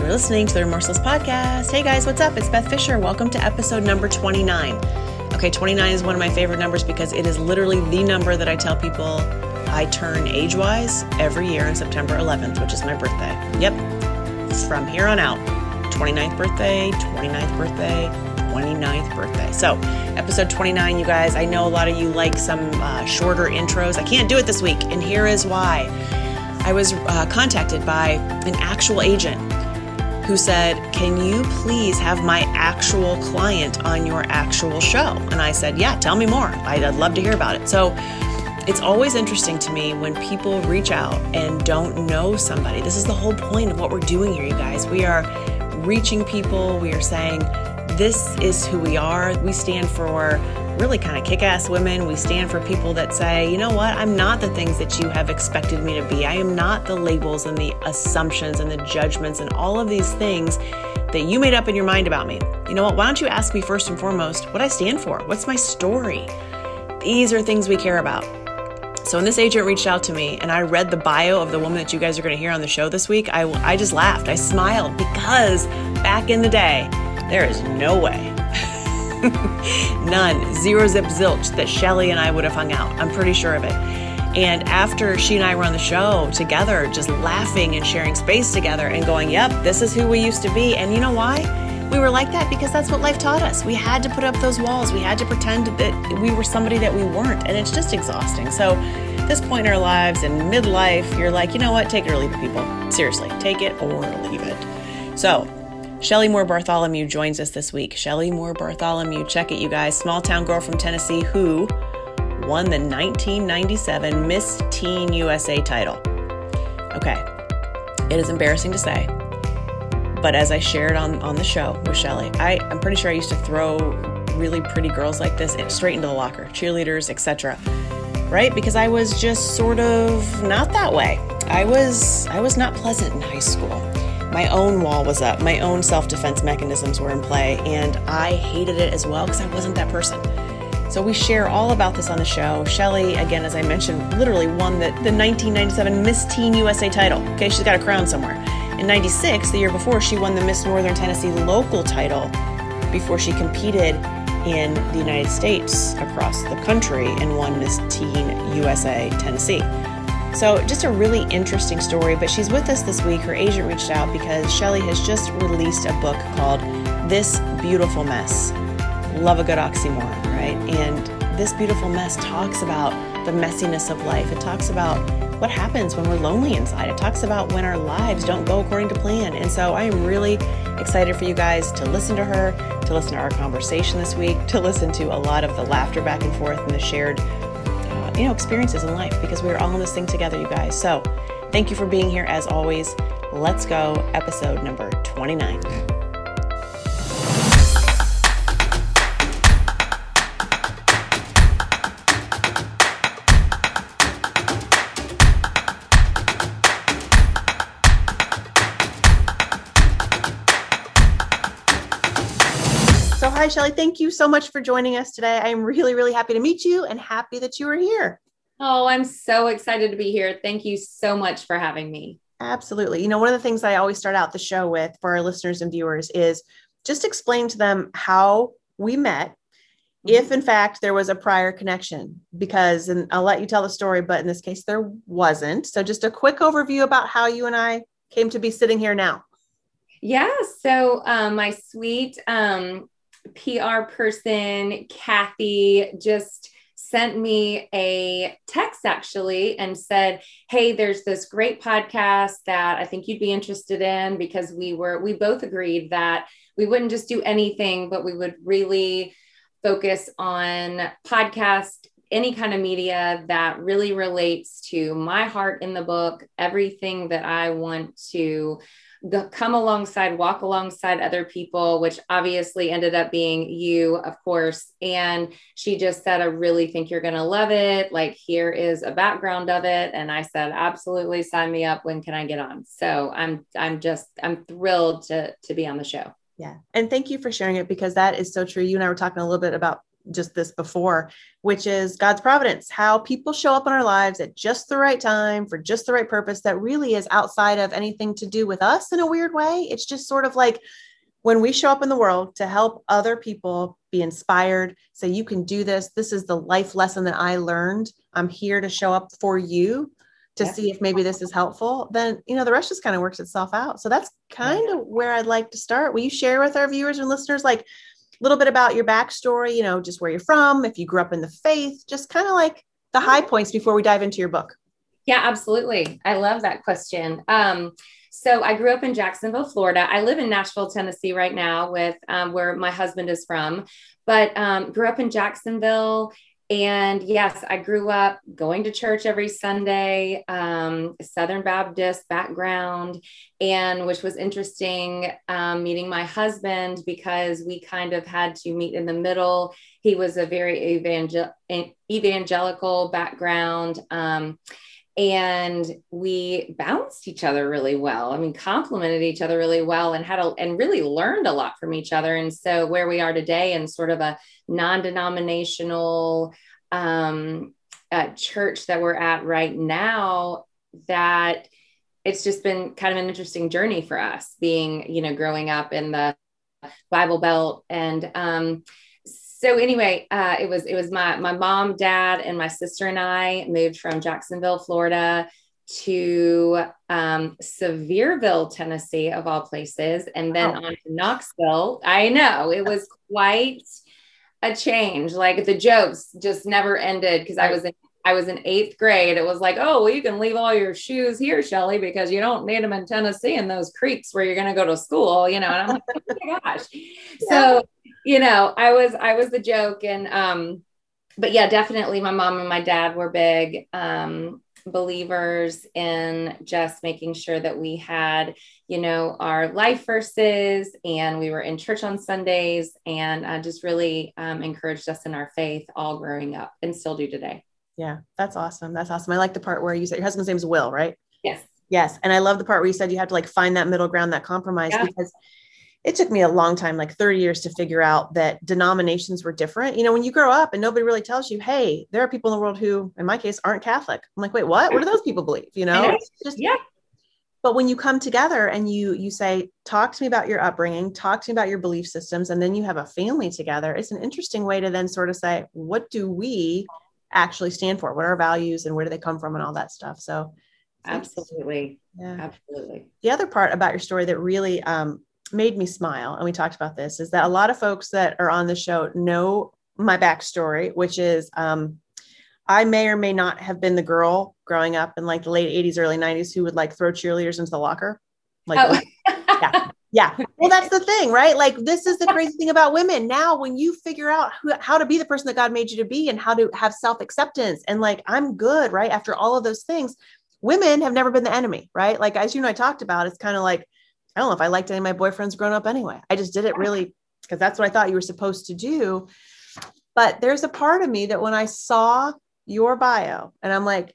You're listening to the Remorseless Podcast. Hey guys, what's up? It's Beth Fisher. Welcome to episode number 29. Okay, 29 is one of my favorite numbers because it is literally the number that I tell people I turn age wise every year on September 11th, which is my birthday. Yep, from here on out 29th birthday, 29th birthday, 29th birthday. So, episode 29, you guys, I know a lot of you like some uh, shorter intros. I can't do it this week, and here is why. I was uh, contacted by an actual agent who said, Can you please have my actual client on your actual show? And I said, Yeah, tell me more. I'd, I'd love to hear about it. So, it's always interesting to me when people reach out and don't know somebody. This is the whole point of what we're doing here, you guys. We are reaching people, we are saying, This is who we are. We stand for really kind of kick ass women. We stand for people that say, you know what, I'm not the things that you have expected me to be. I am not the labels and the assumptions and the judgments and all of these things that you made up in your mind about me. You know what, why don't you ask me first and foremost what I stand for? What's my story? These are things we care about. So when this agent reached out to me and I read the bio of the woman that you guys are going to hear on the show this week, I, I just laughed. I smiled because back in the day, there is no way None, zero zip zilch that Shelly and I would have hung out. I'm pretty sure of it. And after she and I were on the show together, just laughing and sharing space together and going, yep, this is who we used to be. And you know why? We were like that because that's what life taught us. We had to put up those walls. We had to pretend that we were somebody that we weren't. And it's just exhausting. So, this point in our lives in midlife, you're like, you know what? Take it or leave it, people. Seriously, take it or leave it. So, Shelly Moore Bartholomew joins us this week. Shelly Moore Bartholomew, check it, you guys. Small town girl from Tennessee who won the 1997 Miss Teen USA title. Okay, it is embarrassing to say, but as I shared on, on the show with Shelly, I'm pretty sure I used to throw really pretty girls like this straight into the locker, cheerleaders, etc. Right? Because I was just sort of not that way. I was I was not pleasant in high school my own wall was up, my own self defense mechanisms were in play, and I hated it as well because I wasn't that person. So we share all about this on the show. Shelly, again, as I mentioned, literally won the, the 1997 Miss Teen USA title. Okay, she's got a crown somewhere. In 96, the year before, she won the Miss Northern Tennessee local title before she competed in the United States across the country and won Miss Teen USA Tennessee. So, just a really interesting story, but she's with us this week. Her agent reached out because Shelly has just released a book called This Beautiful Mess. Love a good oxymoron, right? And this beautiful mess talks about the messiness of life. It talks about what happens when we're lonely inside. It talks about when our lives don't go according to plan. And so I am really excited for you guys to listen to her, to listen to our conversation this week, to listen to a lot of the laughter back and forth and the shared Uh, you know, experiences in life because we're all in this thing together, you guys. So thank you for being here as always. Let's go, episode number 29. Hi, Shelly. Thank you so much for joining us today. I'm really, really happy to meet you and happy that you are here. Oh, I'm so excited to be here. Thank you so much for having me. Absolutely. You know, one of the things I always start out the show with for our listeners and viewers is just explain to them how we met, mm-hmm. if in fact there was a prior connection, because, and I'll let you tell the story, but in this case, there wasn't. So, just a quick overview about how you and I came to be sitting here now. Yeah. So, um, my sweet um, PR person, Kathy, just sent me a text actually and said, Hey, there's this great podcast that I think you'd be interested in because we were, we both agreed that we wouldn't just do anything, but we would really focus on podcast, any kind of media that really relates to my heart in the book, everything that I want to come alongside, walk alongside other people, which obviously ended up being you, of course. And she just said, I really think you're going to love it. Like, here is a background of it. And I said, absolutely sign me up. When can I get on? So I'm, I'm just, I'm thrilled to, to be on the show. Yeah. And thank you for sharing it because that is so true. You and I were talking a little bit about just this before, which is God's providence, how people show up in our lives at just the right time for just the right purpose that really is outside of anything to do with us in a weird way. It's just sort of like when we show up in the world to help other people be inspired, say, you can do this. This is the life lesson that I learned. I'm here to show up for you to yeah. see if maybe this is helpful, then you know the rest just kind of works itself out. So that's kind yeah. of where I'd like to start. Will you share with our viewers and listeners like little bit about your backstory, you know, just where you're from, if you grew up in the faith, just kind of like the high points before we dive into your book? Yeah, absolutely. I love that question. Um, so I grew up in Jacksonville, Florida. I live in Nashville, Tennessee right now, with um, where my husband is from, but um, grew up in Jacksonville and yes, I grew up going to church every Sunday, um, Southern Baptist background, and which was interesting um, meeting my husband because we kind of had to meet in the middle. He was a very evangel- evangelical background. Um, and we bounced each other really well. I mean, complemented each other really well and had a, and really learned a lot from each other. And so where we are today in sort of a non-denominational um, uh, church that we're at right now, that it's just been kind of an interesting journey for us being, you know, growing up in the Bible Belt and, um, so anyway, uh, it was it was my my mom, dad, and my sister and I moved from Jacksonville, Florida, to um, Sevierville, Tennessee, of all places, and then on to Knoxville. I know it was quite a change. Like the jokes just never ended because I was in I was in eighth grade. It was like, oh, well, you can leave all your shoes here, Shelly, because you don't need them in Tennessee in those creeks where you're going to go to school, you know. And I'm like, oh my gosh. Yeah. So you know, I was I was the joke and um but yeah, definitely my mom and my dad were big um believers in just making sure that we had, you know, our life verses and we were in church on Sundays and uh, just really um, encouraged us in our faith all growing up and still do today. Yeah, that's awesome. That's awesome. I like the part where you said your husband's name is Will, right? Yes. Yes. And I love the part where you said you have to like find that middle ground, that compromise, yeah. because it took me a long time, like 30 years, to figure out that denominations were different. You know, when you grow up and nobody really tells you, hey, there are people in the world who, in my case, aren't Catholic. I'm like, wait, what? What do those people believe? You know, it's just, yeah. But when you come together and you you say, talk to me about your upbringing, talk to me about your belief systems, and then you have a family together, it's an interesting way to then sort of say, what do we actually stand for? What are our values and where do they come from and all that stuff? So absolutely. Yeah. Absolutely. The other part about your story that really um, made me smile, and we talked about this, is that a lot of folks that are on the show know my backstory, which is um, I may or may not have been the girl growing up in like the late 80s, early 90s who would like throw cheerleaders into the locker. Like, oh. yeah. Yeah. Well, that's the thing, right? Like, this is the crazy thing about women. Now, when you figure out who, how to be the person that God made you to be and how to have self acceptance and like, I'm good, right? After all of those things, women have never been the enemy, right? Like, as you and I talked about, it's kind of like, I don't know if I liked any of my boyfriends growing up anyway. I just did it really because that's what I thought you were supposed to do. But there's a part of me that when I saw your bio and I'm like,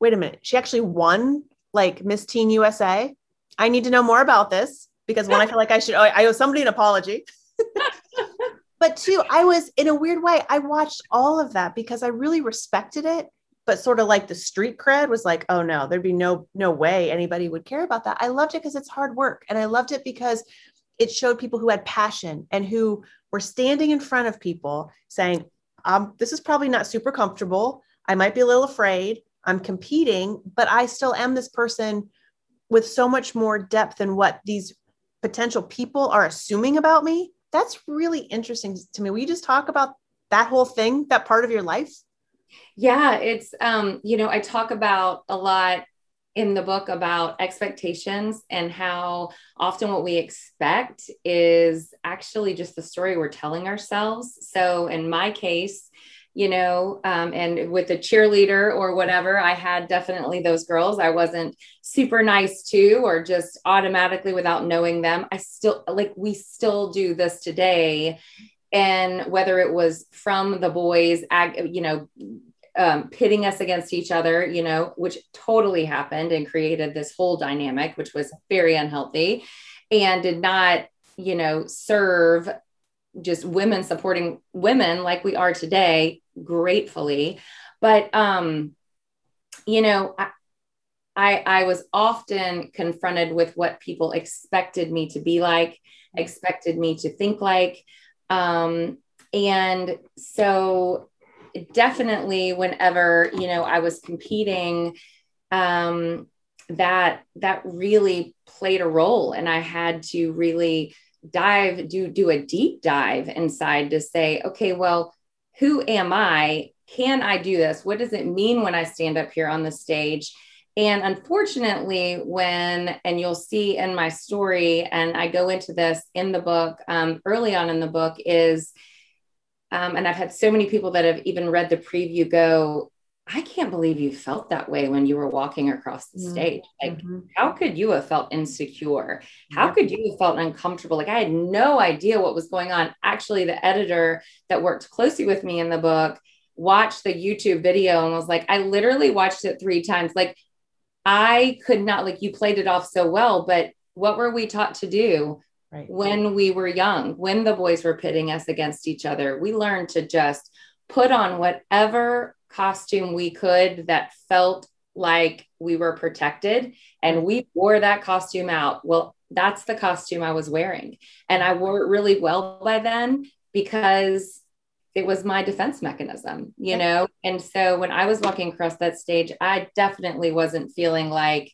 wait a minute, she actually won like Miss Teen USA. I need to know more about this because when I feel like I should, oh, I owe somebody an apology. but two, I was in a weird way, I watched all of that because I really respected it but sort of like the street cred was like oh no there'd be no no way anybody would care about that. I loved it because it's hard work and i loved it because it showed people who had passion and who were standing in front of people saying um, this is probably not super comfortable. I might be a little afraid. I'm competing but i still am this person with so much more depth than what these potential people are assuming about me. That's really interesting to me. Will you just talk about that whole thing that part of your life yeah, it's um, you know, I talk about a lot in the book about expectations and how often what we expect is actually just the story we're telling ourselves. So in my case, you know, um, and with a cheerleader or whatever, I had definitely those girls I wasn't super nice to, or just automatically without knowing them. I still like, we still do this today. And whether it was from the boys, you know, um, pitting us against each other, you know, which totally happened and created this whole dynamic, which was very unhealthy and did not, you know, serve just women supporting women like we are today, gratefully. But um, you know, I, I, I was often confronted with what people expected me to be like, expected me to think like. Um, and so definitely whenever, you know, I was competing, um, that that really played a role. And I had to really dive, do do a deep dive inside to say, okay, well, who am I? Can I do this? What does it mean when I stand up here on the stage? And unfortunately, when, and you'll see in my story, and I go into this in the book, um, early on in the book, is, um, and I've had so many people that have even read the preview go, I can't believe you felt that way when you were walking across the mm-hmm. stage. Like, mm-hmm. how could you have felt insecure? How yeah. could you have felt uncomfortable? Like, I had no idea what was going on. Actually, the editor that worked closely with me in the book watched the YouTube video and was like, I literally watched it three times. Like, I could not, like, you played it off so well, but what were we taught to do right. when we were young, when the boys were pitting us against each other? We learned to just put on whatever costume we could that felt like we were protected and we wore that costume out. Well, that's the costume I was wearing. And I wore it really well by then because it was my defense mechanism, you know? And so when I was walking across that stage, I definitely wasn't feeling like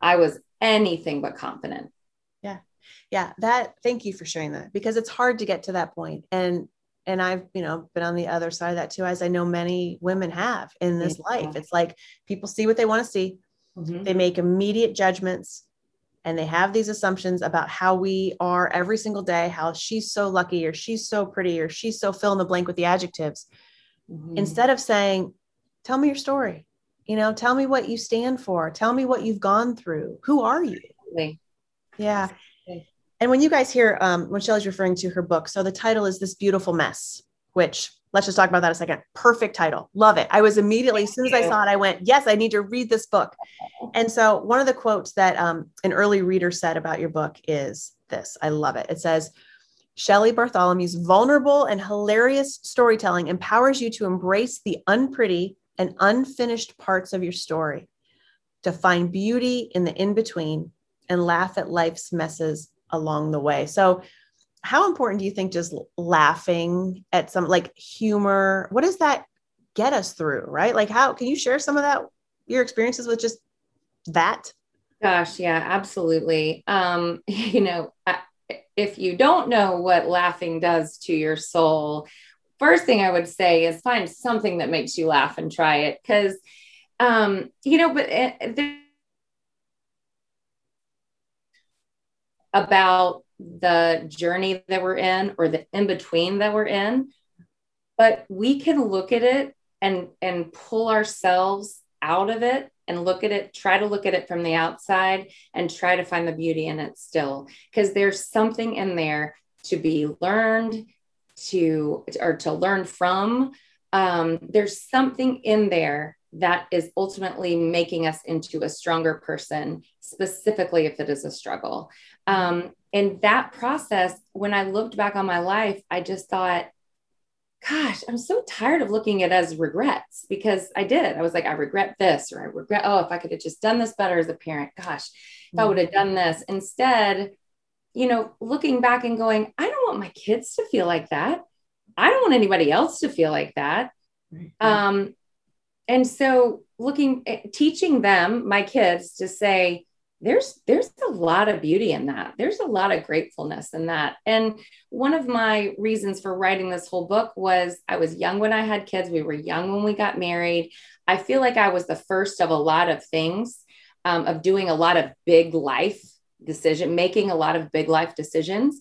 I was anything but confident. Yeah. Yeah. That, thank you for sharing that because it's hard to get to that point. And, and I've, you know, been on the other side of that too, as I know many women have in this yeah. life. It's like people see what they want to see. Mm-hmm. They make immediate judgments and they have these assumptions about how we are every single day, how she's so lucky or she's so pretty or she's so fill in the blank with the adjectives. Mm-hmm. Instead of saying, tell me your story, you know, tell me what you stand for, tell me what you've gone through. Who are you? Yeah. And when you guys hear um, when Shelly's referring to her book, so the title is This Beautiful Mess, which let's just talk about that a second. Perfect title. Love it. I was immediately, as soon as I saw it, I went, yes, I need to read this book. And so one of the quotes that um, an early reader said about your book is this. I love it. It says, Shelly Bartholomew's vulnerable and hilarious storytelling empowers you to embrace the unpretty and unfinished parts of your story, to find beauty in the in between and laugh at life's messes along the way. So how important do you think just laughing at some like humor what does that get us through right? Like how can you share some of that your experiences with just that? Gosh yeah absolutely. Um you know if you don't know what laughing does to your soul first thing i would say is find something that makes you laugh and try it because um you know but eh, about the journey that we're in or the in between that we're in but we can look at it and and pull ourselves out of it and look at it try to look at it from the outside and try to find the beauty in it still. Because there's something in there to be learned to or to learn from. Um, there's something in there that is ultimately making us into a stronger person specifically if it is a struggle um, and that process, when I looked back on my life, I just thought, gosh, I'm so tired of looking at it as regrets because I did. I was like, I regret this, or I regret, oh, if I could have just done this better as a parent, gosh, if I would have done this. Instead, you know, looking back and going, I don't want my kids to feel like that. I don't want anybody else to feel like that. Um, and so looking, eh, teaching them, my kids, to say, there's there's a lot of beauty in that. There's a lot of gratefulness in that. And one of my reasons for writing this whole book was i was young when i had kids. We were young when we got married. I feel like i was the first of a lot of things um, of doing a lot of big life decision making a lot of big life decisions.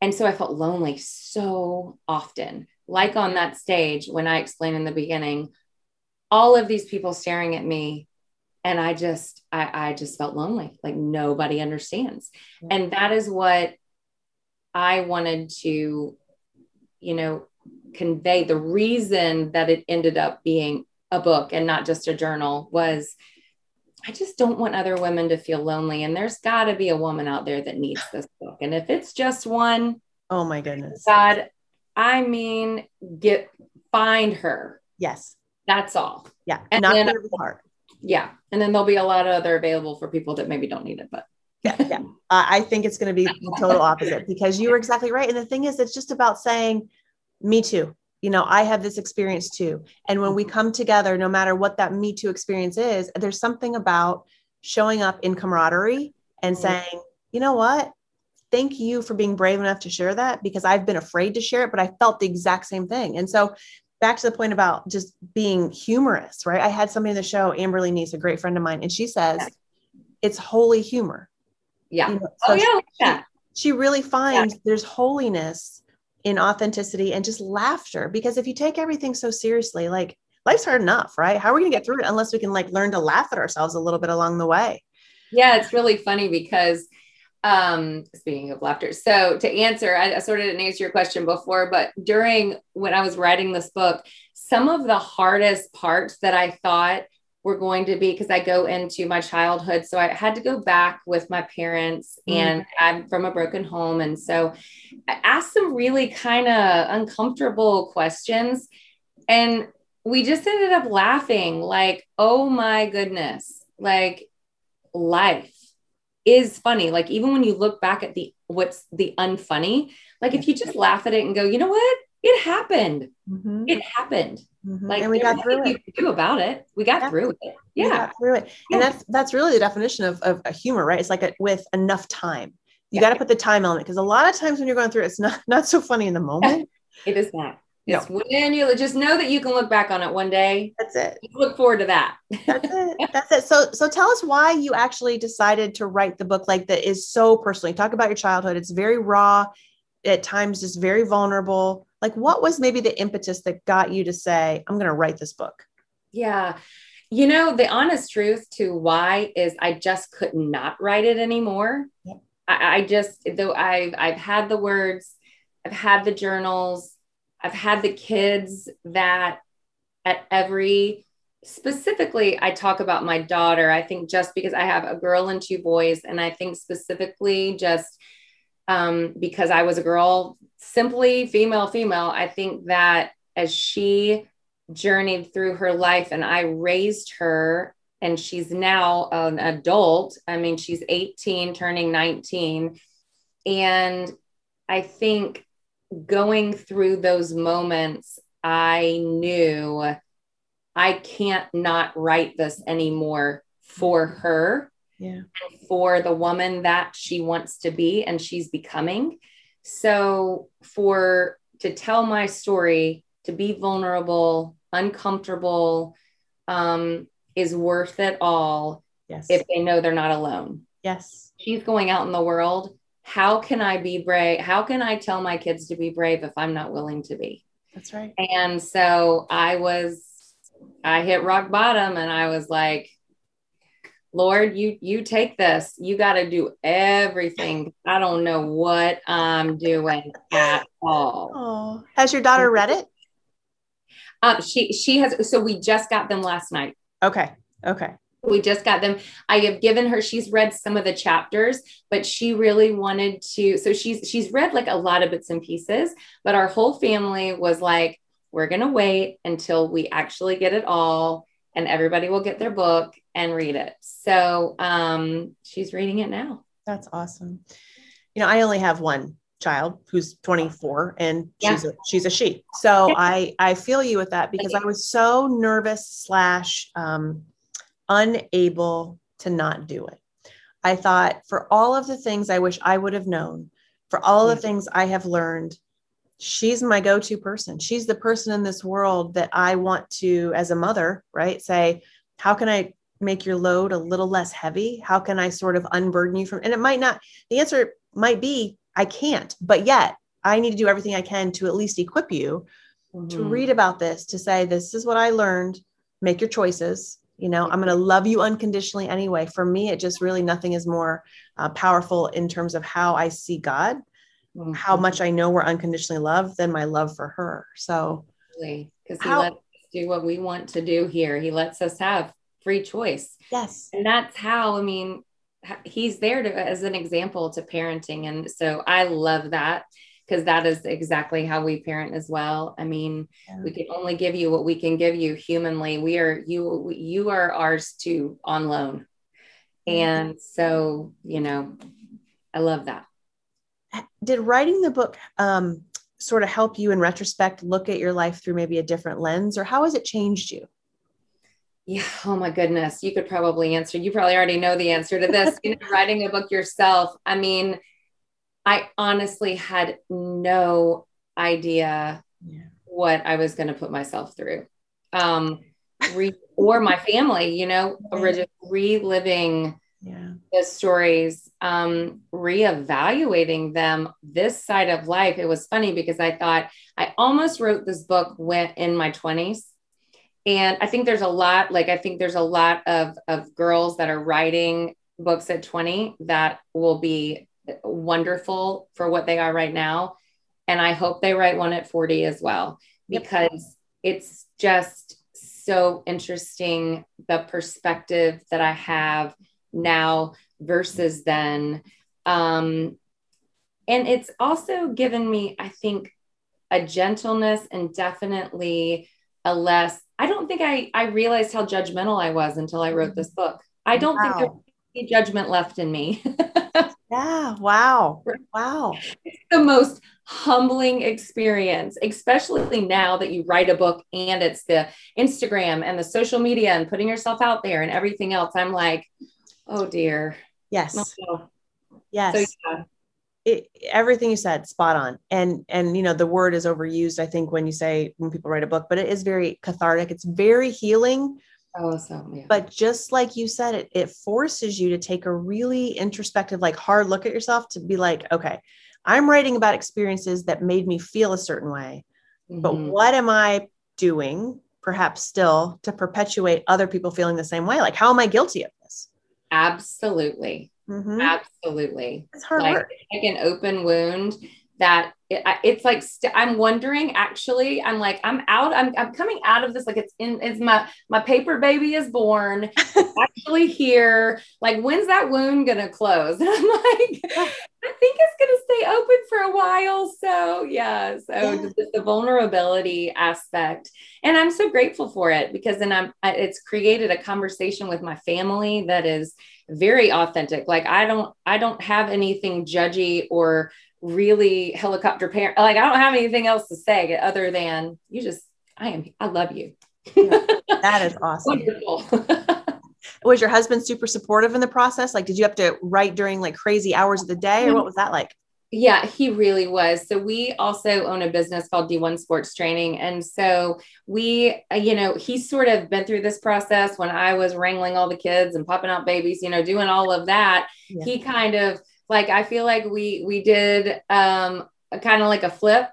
And so i felt lonely so often. Like on that stage when i explained in the beginning all of these people staring at me and i just i, I just felt lonely like nobody understands yeah. and that is what i wanted to you know convey the reason that it ended up being a book and not just a journal was I just don't want other women to feel lonely. And there's got to be a woman out there that needs this book. And if it's just one, oh my goodness, God, I mean, get find her. Yes. That's all. Yeah. And Not then- the part. Yeah. And then there'll be a lot of other available for people that maybe don't need it, but Yeah. Yeah. Uh, I think it's going to be the total opposite because you were exactly right. And the thing is, it's just about saying, me too. You know, I have this experience too. And when we come together, no matter what that me too experience is, there's something about showing up in camaraderie and Mhm. saying, you know what? Thank you for being brave enough to share that because I've been afraid to share it, but I felt the exact same thing. And so, back to the point about just being humorous, right? I had somebody in the show, Amberly Neese, a great friend of mine, and she says Yeah. it's holy humor. yeah. You know, Oh so yeah, she- that. she really finds there's holiness in authenticity and just laughter because if you take everything so seriously like life's hard enough right how are we going to get through it unless we can like learn to laugh at ourselves a little bit along the way Yeah, it's really funny because um speaking of laughter so to answer I, I sort of didn't answer your question before but during when i was writing this book some of the hardest parts that i thought were going to be because i go into my childhood so i had to go back with my parents Mm. and i'm from a broken home and so i asked some really kind of uncomfortable questions and we just ended up laughing like oh my goodness like life is funny. Like even when you look back at the what's the unfunny, like if you just laugh at it and go, you know what? It happened. Mhm, It happened. mhm. Like and we got through it do about it. We got Yeah. through it. Yeah. through it Yeah. and that's that's really the definition of, of a humor right it's like a, with enough time you Yeah. got to put the time element because a lot of times when you're going through it it's not not so funny in the moment It is not. No. It's when you just know that you can look back on it one day. that's it Look forward to that. That's it. That's it. So, so tell us why you actually decided to write the book like that is so personal. You talk about your childhood. It's very raw, at times just very vulnerable. Like, what was maybe the impetus that got you to say, "I'm going to write this book"? Yeah. You know, the honest truth to why is I just could not write it anymore. Yep. I, I just though I've I've had the words, I've had the journals, I've had the kids that at every specifically I talk about my daughter. I think just because I have a girl and two boys, and I think specifically just um, because I was a girl, simply female, female, I think that as she journeyed through her life and I raised her and she's now an adult. I mean, she's 18 turning 19 and I think going through those moments I knew I can't not write this anymore for her Yeah. for the woman that she wants to be and she's becoming. So for to tell my story, to be vulnerable, uncomfortable, um, is worth it all Yes. if they know they're not alone. yes. She's going out in the world. How can I be brave? How can I tell my kids to be brave if I'm not willing to be? That's right. And so I was, I hit rock bottom and I was like, Lord, you you take this. You got to do everything. I don't know what I'm doing at all. Oh, has your daughter read it? Um, she she has. So we just got them last night. Okay. Okay. We just got them. I have given her. She's read some of the chapters, but she really wanted to. So she's she's read like a lot of bits and pieces. But our whole family was like, we're gonna wait until we actually get it all, and everybody will get their book and read it. So um, she's reading it now. That's awesome. You know, I only have one child who's 24 and she's a, she's a she. So Yeah. I I feel you with that because I was so nervous slash um, unable to not do it. I thought for all of the things I wish I would have known, for all of the things I have learned, she's my go-to person. She's the person in this world that I want to, as a mother, right, say, how can I make your load a little less heavy? How can I sort of unburden you from? And it might not. The answer might be I can't, but yet I need to do everything I can to at least equip you to Mhm. read about this, to say, this is what I learned. Make your choices. You know, I'm going to love you unconditionally anyway. For me, it just really nothing is more uh, powerful in terms of how I see God, how Mhm. much I know we're unconditionally loved, than my love for her. So, because he How- lets us do what we want to do here. He lets us have free choice. yes. and that's how i mean he's there to as an example to parenting and so i love that because that is exactly how we parent as well. I mean, Yeah. we can only give you what we can give you humanly. We are you you are ours too on loan. And so, you know, I love that. Did writing the book um, sort of help you in retrospect look at your life through maybe a different lens, or how has it changed you? Yeah. Oh my goodness. You could probably answer. You probably already know the answer to this. you know, writing a book yourself. I mean, I honestly had no idea Yeah. what I was going to put myself through. Um, re- or my family, you know, reliving Yeah. the stories, um, reevaluating them this side of life. It was funny because I thought I almost wrote this book when in my 20s. And I think there's a lot, like, I think there's a lot of, of girls that are writing books at 20 that will be wonderful for what they are right now. And I hope they write one at 40 as well, Yep. because it's just so interesting the perspective that I have now versus then. Um, and it's also given me, I think, a gentleness and definitely a less. I don't think I I realized how judgmental I was until I wrote this book. I don't think there's any judgment left in me. Yeah. Wow. Wow. It's the most humbling experience, especially now that you write a book and it's the Instagram and the social media and putting yourself out there and everything else. I'm like, oh dear. Yes. Oh, so, Yes. yeah. it, everything you said spot on and and you know the word is overused i think when you say when people write a book but it is very cathartic it's very healing Oh, so yeah. but just like you said it it forces you to take a really introspective like hard look at yourself to be like okay i'm writing about experiences that made me feel a certain way but Mhm. what am i doing perhaps still to perpetuate other people feeling the same way like how am i guilty of this absolutely. Mhm. Absolutely. it's hard like, work like an open wound that it, it's like st- I'm wondering actually I'm like I'm out I'm, I'm coming out of this like it's in it's my my paper baby is born actually here like when's that wound gonna close? And I'm like I think it's gonna stay open for a while so yeah so Yeah. just the vulnerability aspect. And I'm so grateful for it because then I'm I- it's created a conversation with my family that is very authentic. Like I don't I don't have anything judgy or really helicopter parent. Like I don't have anything else to say other than you just I am I love you. that is awesome Wonderful. was your husband super supportive in the process like did you have to write during like crazy hours of the day or what was that like yeah, he really was. So we also own a business called D1 Sports Training and so we uh, you know, he's sort of been through this process when I was wrangling all the kids and popping out babies, you know, doing all of that. Yeah. He kind of like I feel like we we did um kind of like a flip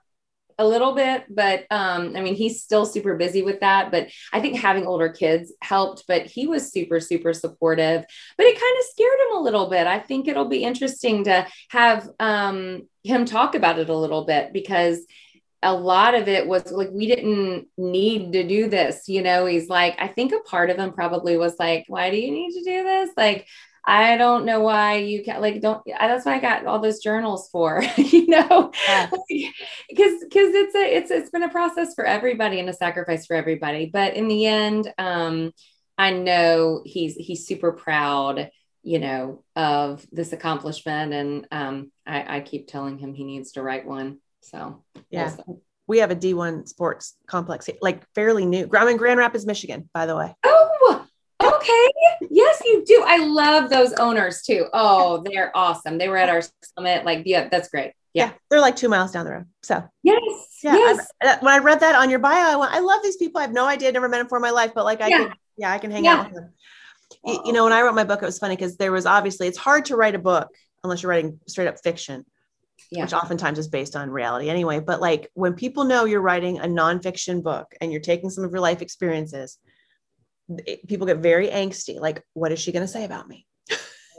a little bit but um i mean he's still super busy with that but i think having older kids helped but he was super super supportive but it kind of scared him a little bit. I think it'll be interesting to have um him talk about it a little bit because a lot of it was like we didn't need to do this you know? He's like i think a part of him probably was like why do you need to do this like I don't know why you can't like don't that's what I got all those journals for, you know, Yeah. because because it's a it's it's been a process for everybody and a sacrifice for everybody. But in the end, um, I know he's he's super proud, you know, of this accomplishment, and um, I, I keep telling him he needs to write one. So Yeah. we'll we have a D1 sports complex, like fairly new. I'm in Grand Rapids, Michigan, by the way. Oh, okay. Yes, you do. I love those owners too. Oh, they're awesome. They were at our summit. Like, yeah, that's great. Yeah. They're like two miles down the road. So Yes. yeah, yes. I- uh, when I read that on your bio, I went, I love these people. I have no idea, never met them for my life, but like I Yeah. yeah, I can hang Yeah. out with them. You, you know, when I wrote my book, it was funny because there was obviously it's hard to write a book unless you're writing straight up fiction, Yeah. which oftentimes is based on reality anyway. But like when people know you're writing a nonfiction book and you're taking some of your life experiences, it- people get very angsty. Like, what is she going to say about me?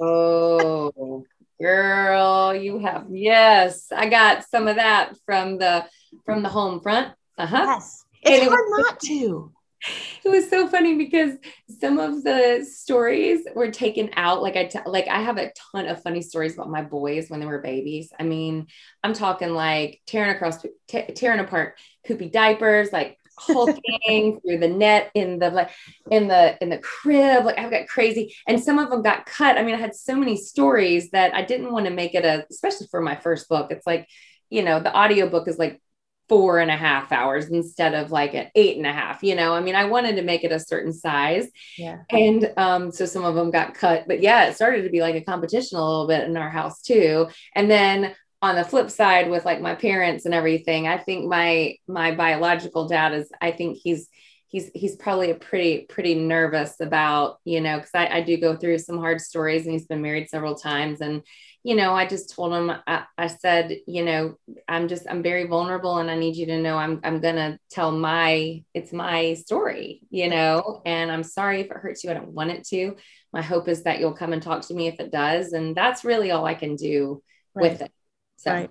Oh, girl, you have yes. I got some of that from the from the home front. Uh huh. Yes. It's And it hard not to. it was so funny because some of the stories were taken out. Like I, t- like I have a ton of funny stories about my boys when they were babies. I mean, I'm talking like tearing across, t- tearing apart poopy diapers, like hulking through the net in the like in the in the crib. Like I've got crazy, and some of them got cut. I mean, I had so many stories that I didn't want to make it a, especially for my first book. It's like, you know, the audio book is like four and a half hours instead of like an eight and a half you know i mean i wanted to make it a certain size yeah and um so some of them got cut but yeah it started to be like a competition a little bit in our house too and then on the flip side with like my parents and everything i think my my biological dad is i think he's he's he's probably a pretty pretty nervous about you know because I, I do go through some hard stories and he's been married several times. And you know i just told him I, I said you know i'm just i'm very vulnerable and i need you to know i'm i'm gonna tell my it's my story you know? And i'm sorry if it hurts you. I don't want it to. My hope is that you'll come and talk to me if it does. And that's really all i can do right. with it so right.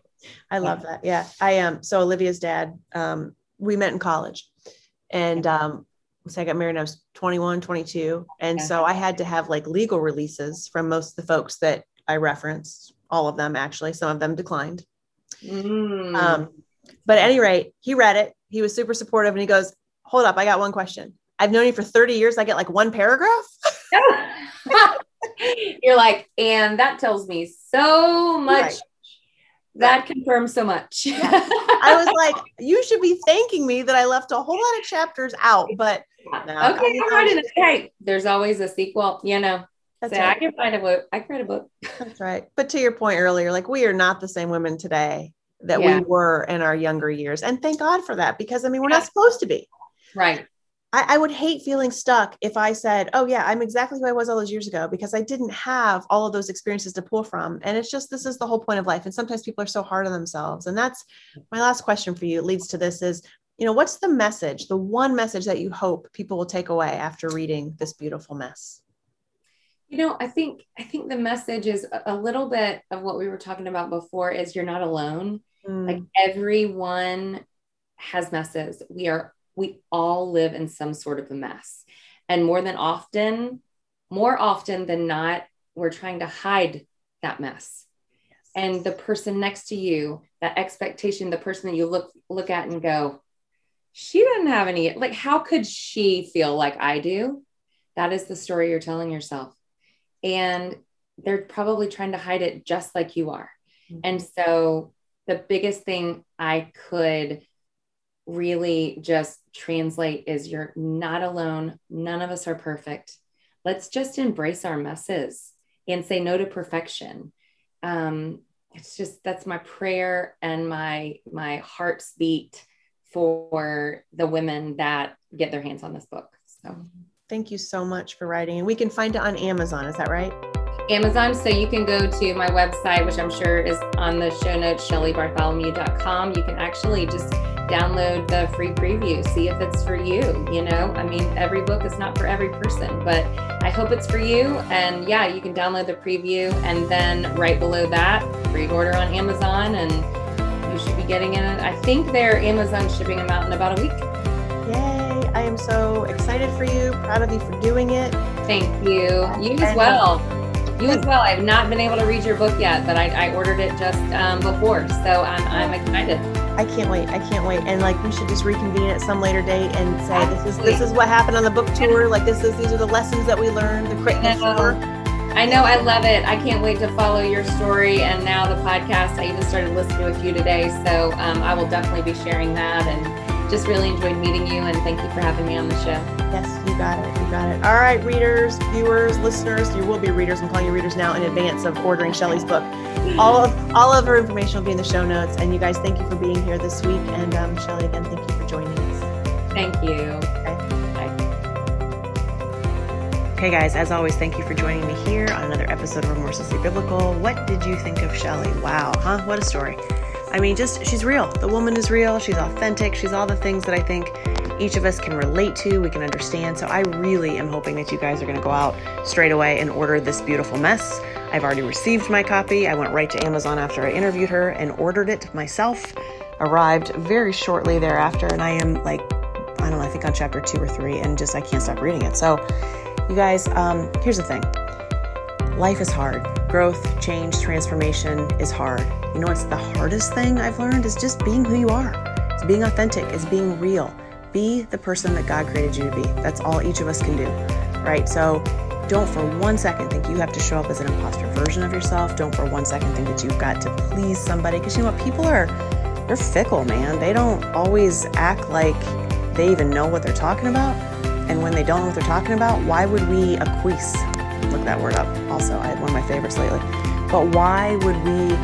i love that yeah i am um, so olivia's dad um we met in college and um so I got married I was 21, 22. And so I had to have like legal releases from most of the folks that I referenced, all of them actually. Some of them declined. Mm. Um, but at any rate, he read it. He was super supportive and he goes, Hold up, I got one question. I've known you for 30 years. I get like one paragraph. You're like, and that tells me so much. Right. That confirms so much. I was like, you should be thanking me that I left a whole lot of chapters out, but no, okay, I'm writing it. Hey, there's always a sequel, you know. That's so right. I can find a book. I can write a book. That's right. But to your point earlier, like we are not the same women today that yeah. we were in our younger years. And thank God for that, because I mean, we're yeah. not supposed to be. Right. I, I, would hate feeling stuck if I said, Oh, yeah, I'm exactly who I was all those years ago because I didn't have all of those experiences to pull from. And it's just, this is the whole point of life. And sometimes people are so hard on themselves. And that's my last question for you. It leads to this is, you know, what's the message, the one message that you hope people will take away after reading this beautiful mess? You know, I think I think the message is a little bit of what we were talking about before is you're not alone. Mm. Like everyone has messes. We are we all live in some sort of a mess. And more than often, more often than not, we're trying to hide that mess. Yes. And the person next to you, that expectation, the person that you look look at and go, she doesn't have any like how could she feel like I do? That is the story you're telling yourself. And they're probably trying to hide it just like you are. Mm-hmm. And so the biggest thing I could really just translate is you're not alone. None of us are perfect. Let's just embrace our messes and say no to perfection. Um, it's just that's my prayer and my my heart's beat for the women that get their hands on this book. So thank you so much for writing. And we can find it on Amazon, is that right? Amazon. So you can go to my website, which I'm sure is on the show notes, shellybartholomew.com. You can actually just download the free preview, see if it's for you. You know, I mean, every book is not for every person, but I hope it's for you. And yeah, you can download the preview and then right below that, pre order on Amazon and you should be getting it. I think they're Amazon shipping them out in about a week. Yay! I am so excited for you, proud of you for doing it. Thank you. You as well. You as well. I have not been able to read your book yet, but I, I ordered it just um, before, so I'm, I'm excited. I can't wait. I can't wait. And like we should just reconvene at some later date and say this is this is what happened on the book tour. Like this is these are the lessons that we learned. The great tour. I know. I love it. I can't wait to follow your story and now the podcast. I even started listening to a few today, so um, I will definitely be sharing that and just really enjoyed meeting you and thank you for having me on the show. Yes, you got it. You got it. All right, readers, viewers, listeners, you will be readers. I'm calling you readers now in advance of ordering Shelly's book. All of all of her information will be in the show notes. And you guys, thank you for being here this week. And um, Shelly, again, thank you for joining us. Thank you. Okay. Okay, guys, as always, thank you for joining me here on another episode of Remorselessly Biblical. What did you think of Shelly? Wow, huh? What a story. I mean, just she's real. The woman is real. She's authentic. She's all the things that I think each of us can relate to, we can understand. So I really am hoping that you guys are going to go out straight away and order this beautiful mess. I've already received my copy. I went right to Amazon after I interviewed her and ordered it myself. Arrived very shortly thereafter, and I am like, I don't know, I think on chapter two or three, and just I can't stop reading it. So, you guys, um, here's the thing life is hard. Growth, change, transformation is hard. You know what's the hardest thing I've learned is just being who you are. It's being authentic, it's being real. Be the person that God created you to be. That's all each of us can do, right? So don't for one second think you have to show up as an imposter version of yourself. Don't for one second think that you've got to please somebody because you know what? People are, they're fickle, man. They don't always act like they even know what they're talking about. And when they don't know what they're talking about, why would we acquiesce? Look that word up. Also, I had one of my favorites lately. But why would we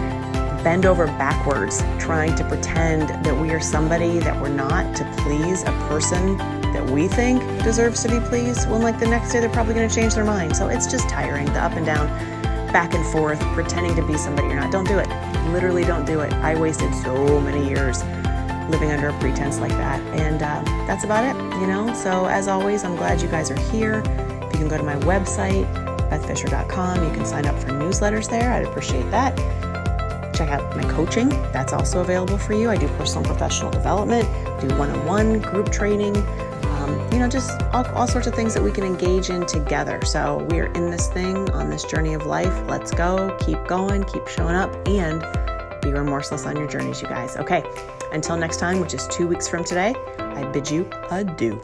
bend over backwards trying to pretend that we are somebody that we're not to please a person that we think deserves to be pleased when like the next day they're probably going to change their mind. So it's just tiring the up and down back and forth pretending to be somebody you're not. Don't do it. Literally don't do it. I wasted so many years living under a pretense like that and uh, that's about it you know? So as always i'm glad you guys are here. If you can go to my website bethfisher.com you can sign up for newsletters there. I'd appreciate that check out my coaching. That's also available for you. I do personal professional development, do one on one group training, um, you know, just all, all sorts of things that we can engage in together. So we are in this thing on this journey of life. Let's go, keep going, keep showing up, and be remorseless on your journeys, you guys. Okay, until next time, which is two weeks from today, I bid you adieu.